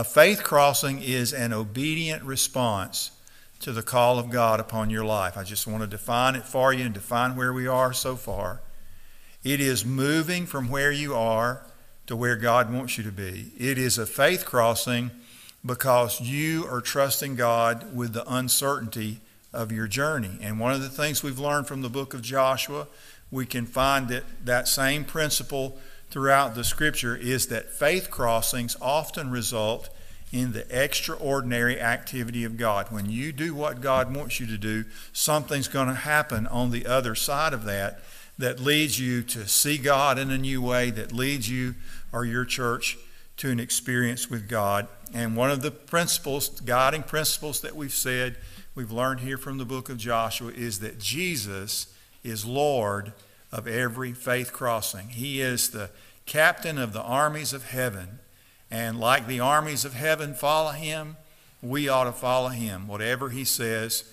A faith crossing is an obedient response to the call of God upon your life. I just want to define it for you and define where we are so far. It is moving from where you are to where God wants you to be. It is a faith crossing because you are trusting God with the uncertainty of your journey. And one of the things we've learned from the book of Joshua, we can find that that same principle throughout the scripture is that faith crossings often result in the extraordinary activity of God. When you do what God wants you to do, something's going to happen on the other side of that that leads you to see God in a new way, that leads you or your church to an experience with God. And one of the principles, guiding principles that we've said, we've learned here from the book of Joshua, is that Jesus is Lord of every faith crossing. He is the captain of the armies of heaven. And like the armies of heaven follow him, we ought to follow him. Whatever he says,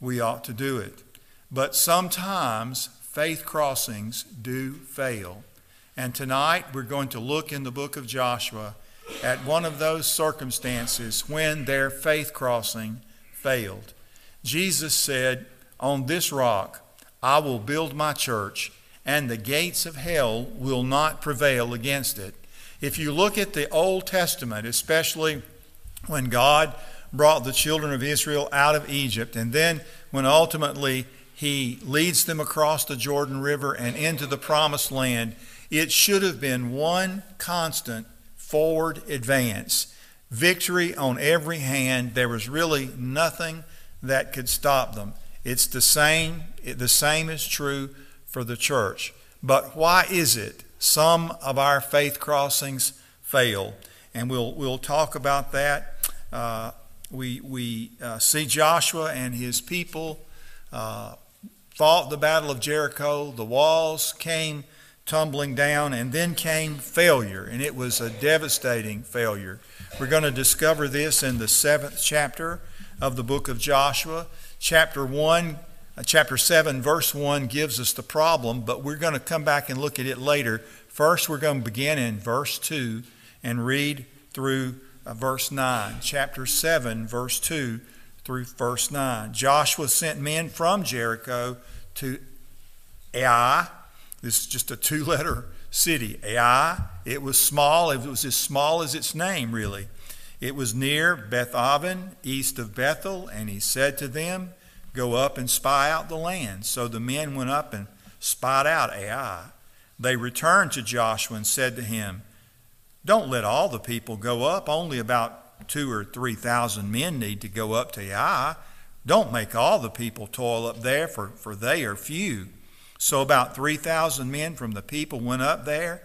we ought to do it. But sometimes faith crossings do fail. And tonight we're going to look in the book of Joshua at one of those circumstances when their faith crossing failed. Jesus said, On this rock I will build my church, and the gates of hell will not prevail against it. If you look at the Old Testament, especially when God brought the children of Israel out of Egypt, and then when ultimately He leads them across the Jordan River and into the promised land, it should have been one constant forward advance, victory on every hand. There was really nothing that could stop them. It's the same, the same is true for the church. But why is it some of our faith crossings fail? And we'll, we'll talk about that. Uh, we we uh, see Joshua and his people uh, fought the battle of Jericho. The walls came tumbling down, and then came failure, and it was a devastating failure. We're going to discover this in the seventh chapter of the book of Joshua. Chapter 1, uh, chapter 7, verse 1 gives us the problem, but we're going to come back and look at it later. First, we're going to begin in verse 2 and read through uh, verse 9. Chapter 7, verse 2 through verse 9. Joshua sent men from Jericho to Ai this is just a two letter city, Ai. It was small, it was as small as its name, really. It was near Beth Aven, east of Bethel, and he said to them, Go up and spy out the land. So the men went up and spied out Ai. They returned to Joshua and said to him, Don't let all the people go up, only about two or three thousand men need to go up to Ai. Don't make all the people toil up there, for, for they are few. So about 3,000 men from the people went up there,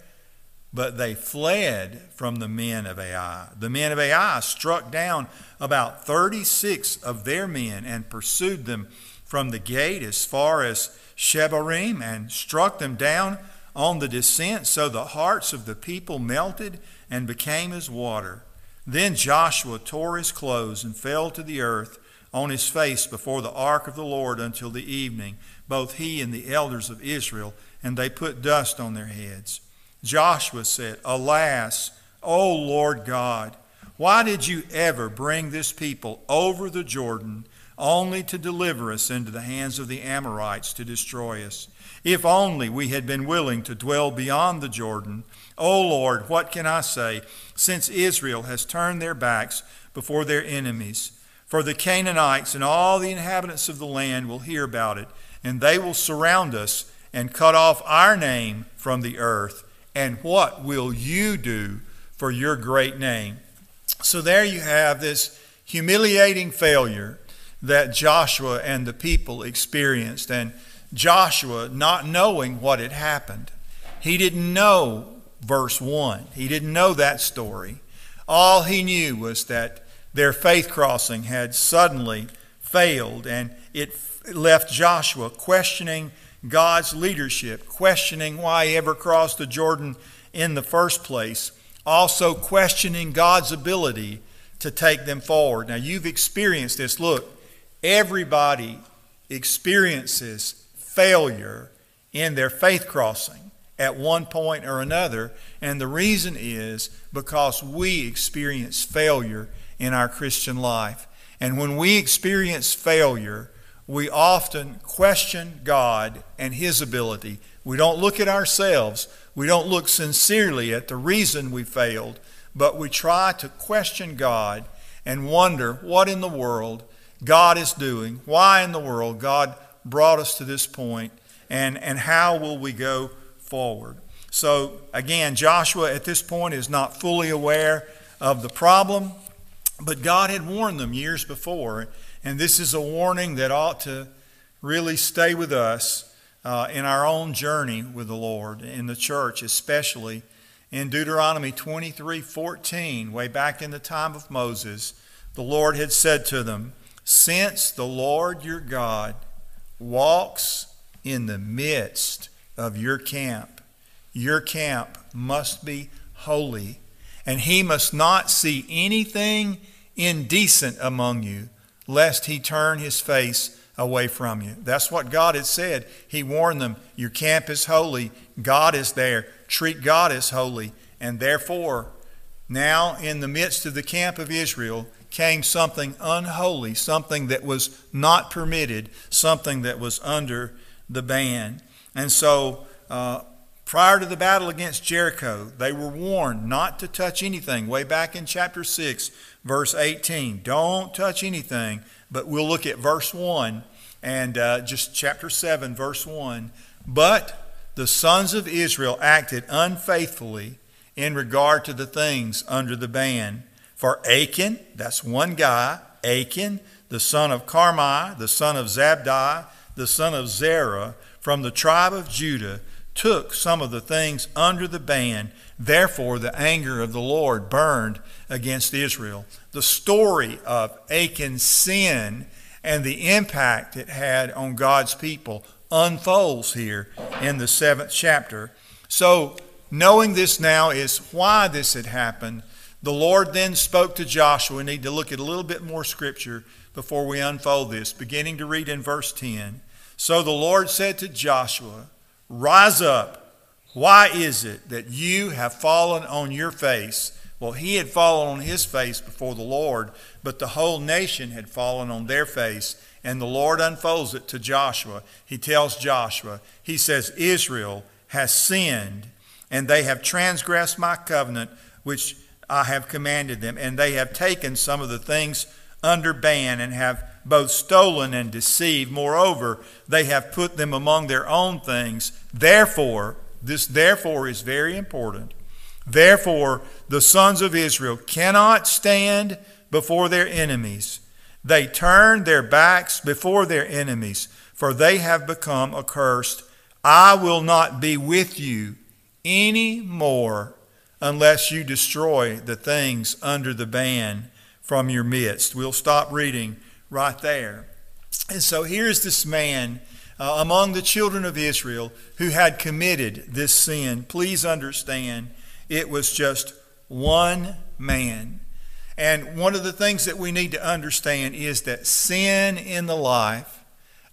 but they fled from the men of Ai. The men of Ai struck down about 36 of their men and pursued them from the gate as far as Shebarim and struck them down on the descent, so the hearts of the people melted and became as water. Then Joshua tore his clothes and fell to the earth on his face before the ark of the Lord until the evening both he and the elders of Israel, and they put dust on their heads. Joshua said, Alas, O Lord God, why did you ever bring this people over the Jordan only to deliver us into the hands of the Amorites to destroy us? If only we had been willing to dwell beyond the Jordan. O Lord, what can I say, since Israel has turned their backs before their enemies? For the Canaanites and all the inhabitants of the land will hear about it and they will surround us and cut off our name from the earth. And what will you do for your great name? So there you have this humiliating failure that Joshua and the people experienced. And Joshua, not knowing what had happened, he didn't know verse 1. He didn't know that story. All he knew was that their faith crossing had suddenly failed and it left Joshua questioning God's leadership, questioning why he ever crossed the Jordan in the first place, also questioning God's ability to take them forward. Now, you've experienced this. Look, everybody experiences failure in their faith crossing. at one point or another. And the reason is because we experience failure in our Christian life. And when we experience failure, we often question God and His ability. We don't look at ourselves. We don't look sincerely at the reason we failed, but we try to question God and wonder what in the world God is doing, why in the world God brought us to this point, and, and how will we go forward. So, again, Joshua at this point is not fully aware of the problem, but God had warned them years before, and this is a warning that ought to really stay with us uh, in our own journey with the Lord, in the church especially. In Deuteronomy 23 14, way back in the time of Moses, the Lord had said to them, Since the Lord your God walks in the midst of your camp, your camp must be holy, and he must not see anything indecent among you, lest he turn his face away from you. That's what God had said. He warned them, Your camp is holy, God is there, treat God as holy, and therefore, now in the midst of the camp of Israel, came something unholy, something that was not permitted, something that was under the ban. And so, uh, prior to the battle against Jericho, they were warned not to touch anything. Way back in chapter 6, verse 18. Don't touch anything, but we'll look at verse 1 and uh, just chapter 7, verse 1. But the sons of Israel acted unfaithfully in regard to the things under the ban. For Achan, that's one guy, Achan, the son of Carmi, the son of Zabdi, the son of Zerah, from the tribe of Judah, took some of the things under the ban. Therefore, the anger of the Lord burned against Israel. The story of Achan's sin and the impact it had on God's people unfolds here in the seventh chapter. So, knowing this now is why this had happened the Lord then spoke to Joshua. We need to look at a little bit more scripture before we unfold this, beginning to read in verse 10. So the Lord said to Joshua, Rise up. Why is it that you have fallen on your face? Well, he had fallen on his face before the Lord, but the whole nation had fallen on their face. And the Lord unfolds it to Joshua. He tells Joshua, He says, Israel has sinned, and they have transgressed my covenant, which I have commanded them. And they have taken some of the things under ban and have both stolen and deceived. Moreover, they have put them among their own things. Therefore, this therefore is very important. Therefore, the sons of Israel cannot stand before their enemies. They turn their backs before their enemies, for they have become accursed. I will not be with you any more unless you destroy the things under the ban from your midst. We'll stop reading right there. And so here's this man uh, among the children of Israel who had committed this sin. Please understand, it was just one man. And one of the things that we need to understand is that sin in the life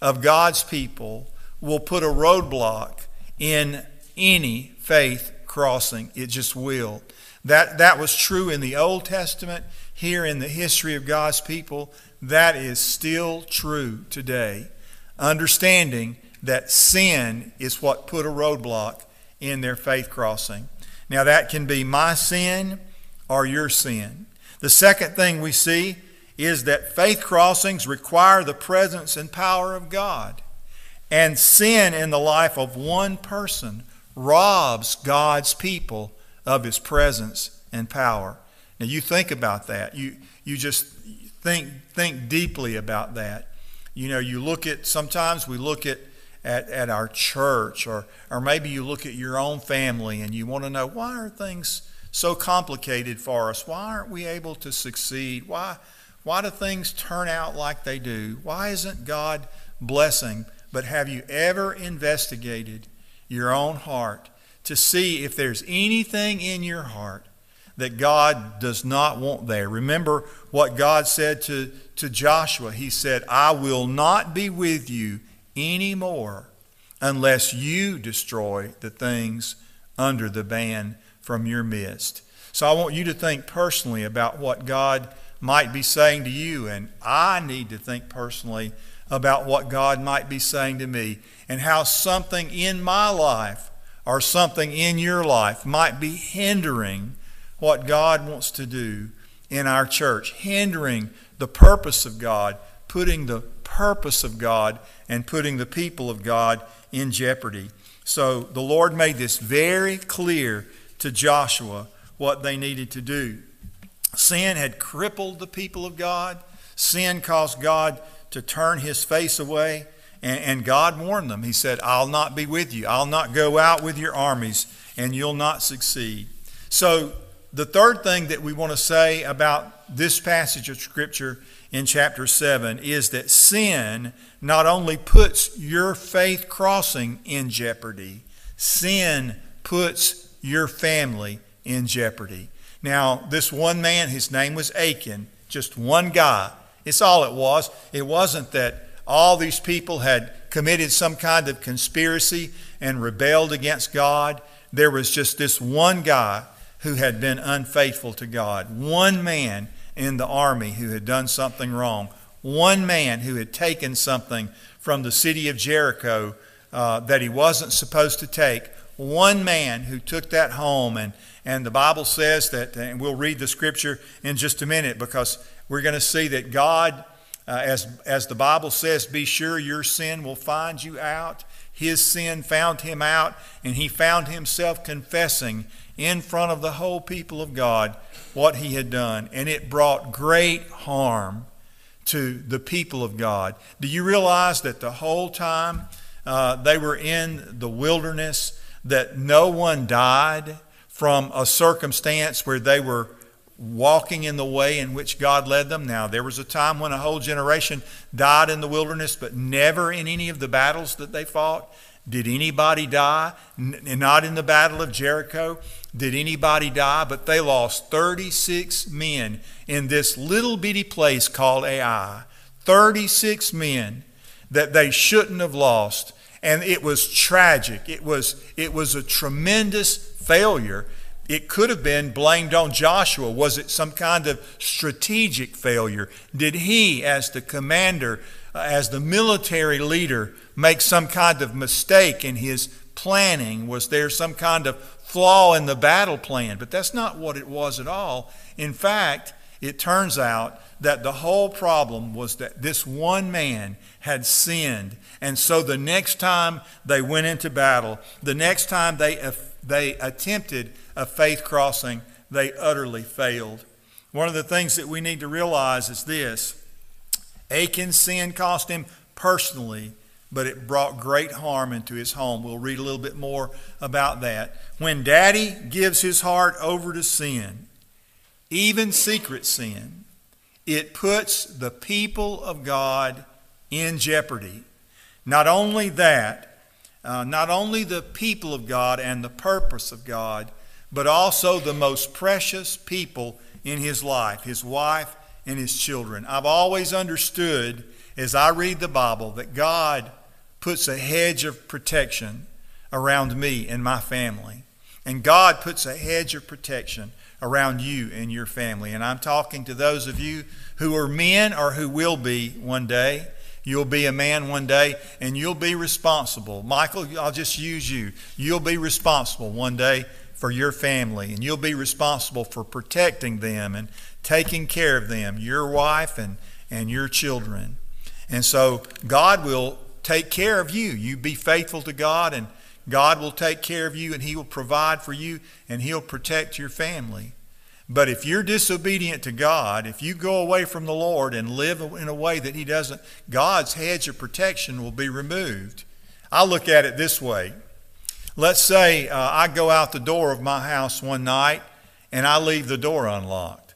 of God's people will put a roadblock in any faith crossing. It just will. That, that was true in the Old Testament. Here in the history of God's people, that is still true today. Understanding that sin is what put a roadblock in their faith crossing. Now, that can be my sin or your sin. The second thing we see is that faith crossings require the presence and power of God. And sin in the life of one person robs God's people of his presence and power. Now you think about that. You you just think think deeply about that. You know, you look at sometimes we look at at, at our church or or maybe you look at your own family and you want to know why are things so complicated for us? Why aren't we able to succeed? Why why do things turn out like they do? Why isn't God blessing? But have you ever investigated your own heart to see if there's anything in your heart that God does not want there. Remember what God said to, to Joshua. He said, I will not be with you anymore unless you destroy the things under the ban from your midst. So I want you to think personally about what God might be saying to you, and I need to think personally about what God might be saying to me, and how something in my life or something in your life might be hindering what God wants to do in our church, hindering the purpose of God, putting the purpose of God and putting the people of God in jeopardy. So the Lord made this very clear to Joshua what they needed to do. Sin had crippled the people of God. Sin caused God to turn his face away. And, God warned them. He said, I'll not be with you. I'll not go out with your armies, and you'll not succeed. So, the third thing that we want to say about this passage of Scripture in chapter 7 is that sin not only puts your faith crossing in jeopardy, sin puts your family in jeopardy. Now, this one man, his name was Achan, just one guy. It's all it was. It wasn't that all these people had committed some kind of conspiracy and rebelled against God. There was just this one guy who had been unfaithful to God, one man in the army who had done something wrong, one man who had taken something from the city of Jericho uh, that he wasn't supposed to take, one man who took that home and and the Bible says that, and we'll read the scripture in just a minute because we're going to see that God, uh, as, as the Bible says, be sure your sin will find you out. His sin found him out, and he found himself confessing in front of the whole people of God what he had done. And it brought great harm to the people of God. Do you realize that the whole time uh, they were in the wilderness, that no one died? from a circumstance where they were walking in the way in which God led them. Now, there was a time when a whole generation died in the wilderness, but never in any of the battles that they fought. Did anybody die? N- not in the Battle of Jericho did anybody die, but they lost 36 men in this little bitty place called Ai. 36 men that they shouldn't have lost. And it was tragic. It was, it was a tremendous failure, it could have been blamed on Joshua. Was it some kind of strategic failure? Did he, as the commander, uh, as the military leader, make some kind of mistake in his planning? Was there some kind of flaw in the battle plan? But that's not what it was at all. In fact, it turns out that the whole problem was that this one man had sinned. And so the next time they went into battle, the next time they uh, they attempted a faith crossing, they utterly failed. One of the things that we need to realize is this Achan's sin cost him personally, but it brought great harm into his home. We'll read a little bit more about that. When daddy gives his heart over to sin, even secret sin, it puts the people of God in jeopardy. Not only that, uh, not only the people of God and the purpose of God, but also the most precious people in his life, his wife and his children. I've always understood as I read the Bible that God puts a hedge of protection around me and my family. And God puts a hedge of protection around you and your family. And I'm talking to those of you who are men or who will be one day. You'll be a man one day and you'll be responsible. Michael, I'll just use you. You'll be responsible one day for your family and you'll be responsible for protecting them and taking care of them, your wife and, and your children. And so God will take care of you. You be faithful to God and God will take care of you and He will provide for you and He'll protect your family. But if you're disobedient to God, if you go away from the Lord and live in a way that He doesn't, God's hedge of protection will be removed. I look at it this way. Let's say uh, I go out the door of my house one night and I leave the door unlocked.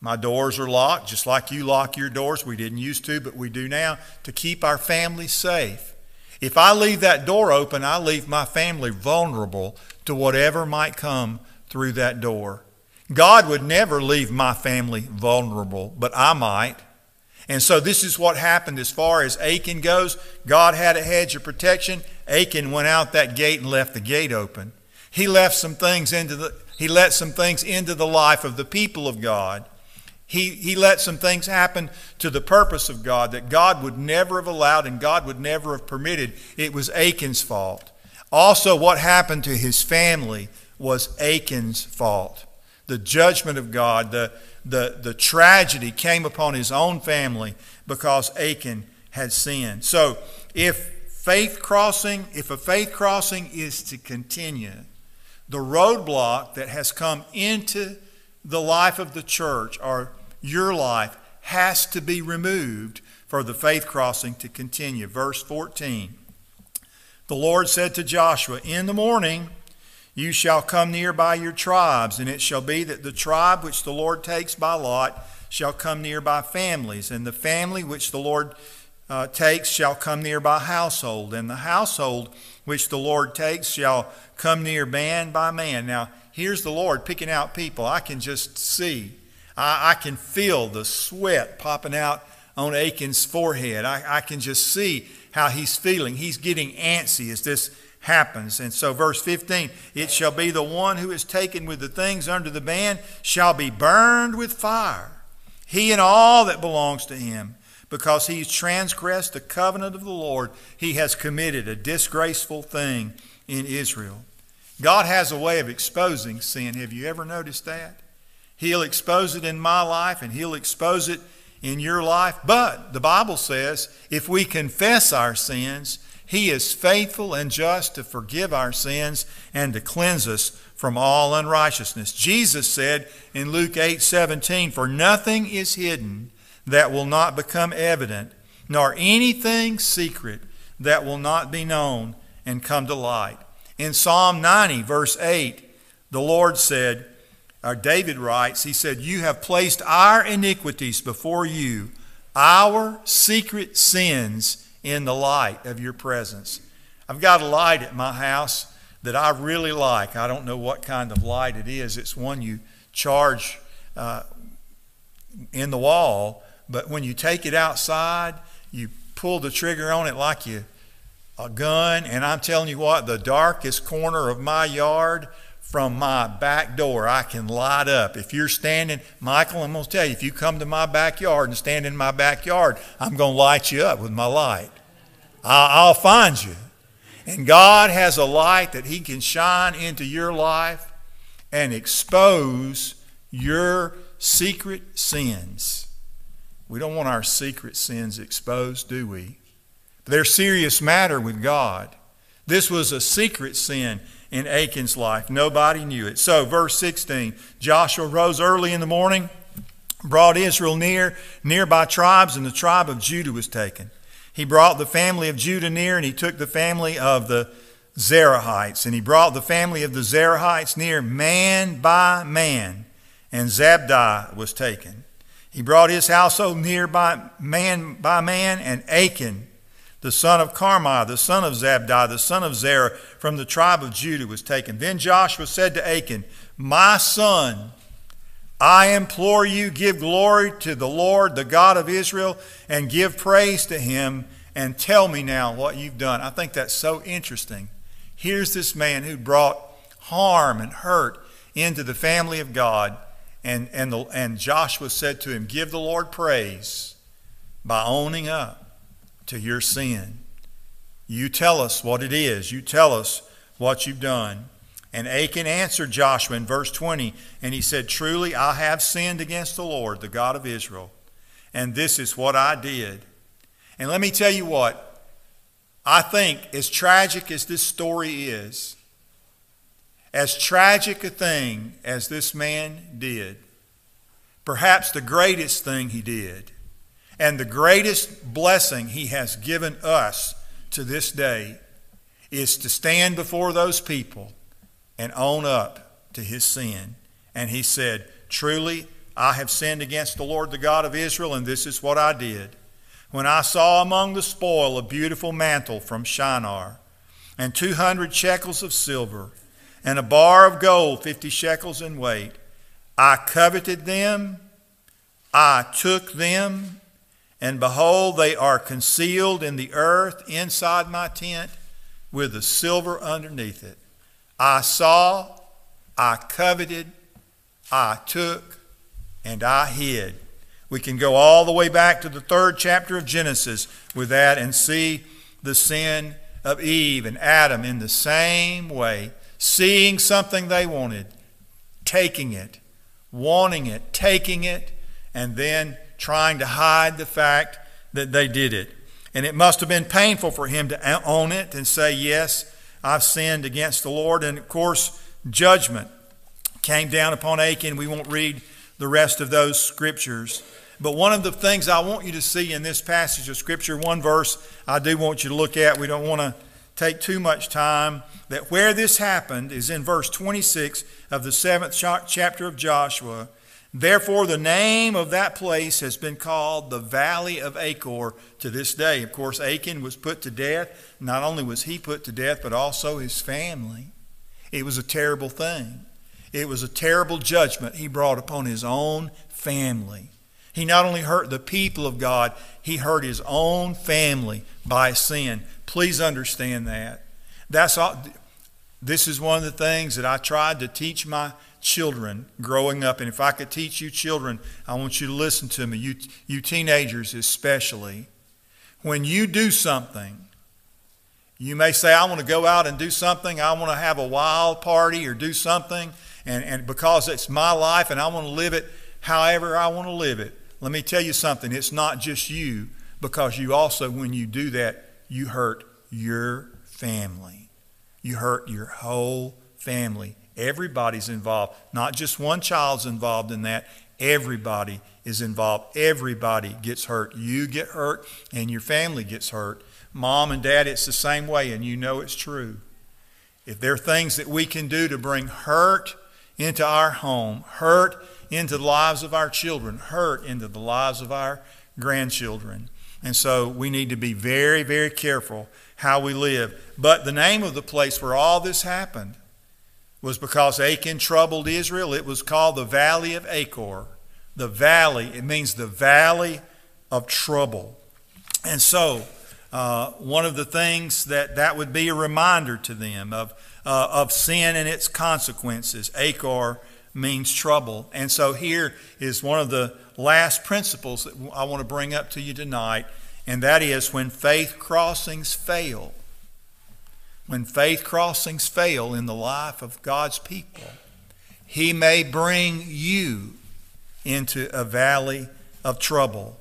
My doors are locked, just like you lock your doors. We didn't used to, but we do now to keep our family safe. If I leave that door open, I leave my family vulnerable to whatever might come through that door. God would never leave my family vulnerable, but I might. And so this is what happened as far as Achan goes. God had a hedge of protection. Achan went out that gate and left the gate open. He left some things into the he let some things into the life of the people of God. He, he let some things happen to the purpose of God that God would never have allowed and God would never have permitted. It was Achan's fault. Also, what happened to his family was Achan's fault. The judgment of God, the, the, the tragedy came upon his own family because Achan had sinned. So, if faith crossing, if a faith crossing is to continue, the roadblock that has come into the life of the church or your life has to be removed for the faith crossing to continue. Verse 14 The Lord said to Joshua, In the morning you shall come near by your tribes, and it shall be that the tribe which the Lord takes by lot shall come near by families, and the family which the Lord uh, takes shall come near by household, and the household which the Lord takes shall come near man by man. Now, here's the Lord picking out people. I can just see, I, I can feel the sweat popping out on Achan's forehead. I, I can just see how he's feeling. He's getting antsy as this happens. And so, verse 15 it shall be the one who is taken with the things under the ban shall be burned with fire, he and all that belongs to him. Because he's transgressed the covenant of the Lord, he has committed a disgraceful thing in Israel. God has a way of exposing sin. Have you ever noticed that? He'll expose it in my life and he'll expose it in your life. But the Bible says if we confess our sins, he is faithful and just to forgive our sins and to cleanse us from all unrighteousness. Jesus said in Luke 8 17, For nothing is hidden that will not become evident, nor anything secret that will not be known and come to light. In Psalm 90, verse 8, the Lord said, or David writes, he said, You have placed our iniquities before you, our secret sins in the light of your presence. I've got a light at my house that I really like. I don't know what kind of light it is. It's one you charge uh, in the wall, but when you take it outside, you pull the trigger on it like you a gun. And I'm telling you what, the darkest corner of my yard from my back door, I can light up. If you're standing, Michael, I'm going to tell you, if you come to my backyard and stand in my backyard, I'm going to light you up with my light. I'll find you. And God has a light that He can shine into your life and expose your secret sins. We don't want our secret sins exposed, do we? They're serious matter with God. This was a secret sin in Achan's life. Nobody knew it. So, verse 16 Joshua rose early in the morning, brought Israel near, nearby tribes, and the tribe of Judah was taken. He brought the family of Judah near, and he took the family of the Zerahites. And he brought the family of the Zerahites near, man by man, and Zabdi was taken. He brought his household near by man by man, and Achan, the son of Carmi, the son of Zabdi, the son of Zerah, from the tribe of Judah, was taken. Then Joshua said to Achan, My son, I implore you, give glory to the Lord, the God of Israel, and give praise to him, and tell me now what you've done. I think that's so interesting. Here's this man who brought harm and hurt into the family of God, and, and, the, and Joshua said to him, Give the Lord praise by owning up to your sin. You tell us what it is, you tell us what you've done. And Achan answered Joshua in verse 20, and he said, Truly I have sinned against the Lord, the God of Israel, and this is what I did. And let me tell you what, I think as tragic as this story is, as tragic a thing as this man did, perhaps the greatest thing he did, and the greatest blessing he has given us to this day, is to stand before those people and own up to his sin. And he said, Truly, I have sinned against the Lord, the God of Israel, and this is what I did. When I saw among the spoil a beautiful mantle from Shinar, and 200 shekels of silver, and a bar of gold, 50 shekels in weight, I coveted them, I took them, And behold, they are concealed in the earth inside my tent with the silver underneath it. I saw, I coveted, I took, and I hid. We can go all the way back to the third chapter of Genesis with that and see the sin of Eve and Adam in the same way, seeing something they wanted, taking it, wanting it, taking it, and then trying to hide the fact that they did it. And it must have been painful for him to own it and say, Yes, I've sinned against the Lord. And of course, judgment came down upon Achan. We won't read the rest of those scriptures. But one of the things I want you to see in this passage of Scripture, one verse I do want you to look at, we don't want to take too much time, that where this happened is in verse 26 of the seventh chapter of Joshua. Therefore, the name of that place has been called the Valley of Achor to this day. Of course, Achan was put to death. Not only was he put to death, but also his family. It was a terrible thing. It was a terrible judgment he brought upon his own family. He not only hurt the people of God, he hurt his own family by sin. Please understand that. That's all, this is one of the things that I tried to teach my children growing up. And if I could teach you children, I want you to listen to me, you, you teenagers especially. When you do something, you may say, I want to go out and do something. I want to have a wild party or do something. And, and because it's my life and I want to live it however I want to live it. Let me tell you something. It's not just you, because you also, when you do that, you hurt your family. You hurt your whole family. Everybody's involved. Not just one child's involved in that. Everybody is involved. Everybody gets hurt. You get hurt and your family gets hurt. Mom and dad, it's the same way, and you know it's true. If there are things that we can do to bring hurt into our home, hurt into the lives of our children, hurt into the lives of our grandchildren. And so we need to be very, very careful how we live. But the name of the place where all this happened was because Achan troubled Israel. It was called the Valley of Achor. The valley, it means the valley of trouble. And so, uh, one of the things that that would be a reminder to them of, uh, of sin and its consequences. Achor means trouble. And so, here is one of the last principles that I want to bring up to you tonight, and that is when faith crossings fail when faith crossings fail in the life of God's people, He may bring you into a valley of trouble.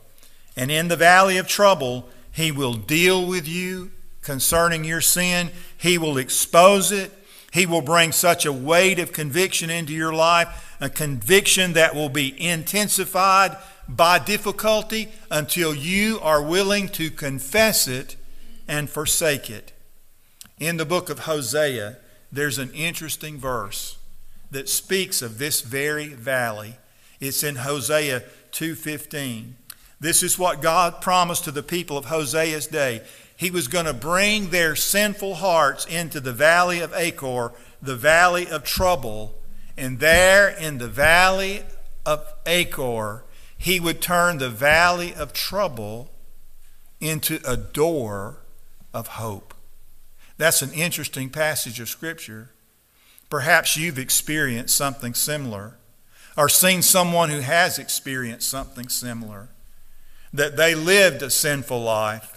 And in the valley of trouble, He will deal with you concerning your sin, He will expose it. He will bring such a weight of conviction into your life, a conviction that will be intensified by difficulty until you are willing to confess it and forsake it. In the book of Hosea, there's an interesting verse that speaks of this very valley. It's in Hosea 2:15. This is what God promised to the people of Hosea's day. He was going to bring their sinful hearts into the valley of Achor, the valley of trouble, and there in the valley of Achor, he would turn the valley of trouble into a door of hope. That's an interesting passage of Scripture. Perhaps you've experienced something similar or seen someone who has experienced something similar. That they lived a sinful life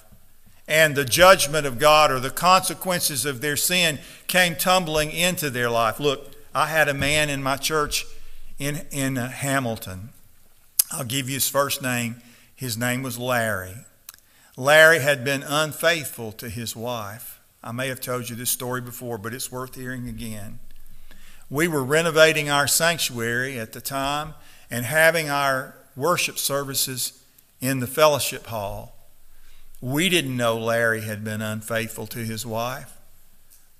and the judgment of God or the consequences of their sin came tumbling into their life. Look, I had a man in my church in, in uh, Hamilton. I'll give you his first name. His name was Larry. Larry had been unfaithful to his wife. I may have told you this story before, but it's worth hearing again. We were renovating our sanctuary at the time and having our worship services in the fellowship hall. We didn't know Larry had been unfaithful to his wife,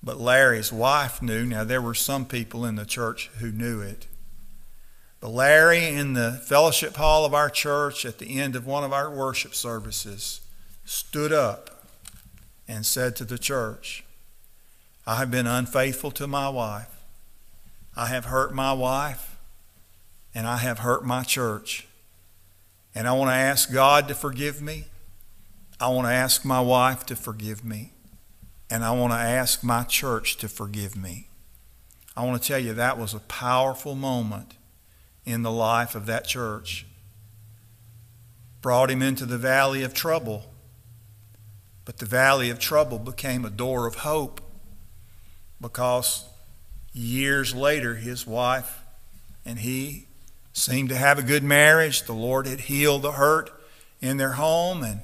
but Larry's wife knew. Now, there were some people in the church who knew it. But Larry, in the fellowship hall of our church at the end of one of our worship services, stood up and said to the church, I have been unfaithful to my wife. I have hurt my wife, and I have hurt my church. And I want to ask God to forgive me. I want to ask my wife to forgive me. And I want to ask my church to forgive me. I want to tell you that was a powerful moment in the life of that church. Brought him into the valley of trouble. But the valley of trouble became a door of hope because years later his wife and he seemed to have a good marriage. The Lord had healed the hurt in their home and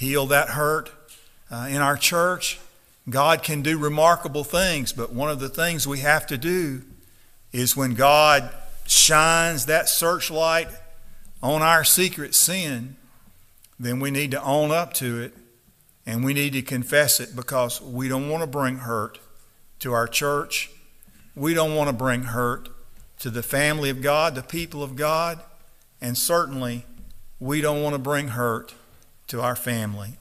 healed that hurt uh, in our church. God can do remarkable things, but one of the things we have to do is when God shines that searchlight on our secret sin, then we need to own up to it and we need to confess it because we don't want to bring hurt to our church. We don't want to bring hurt to the family of God, the people of God, and certainly we don't want to bring hurt to our family.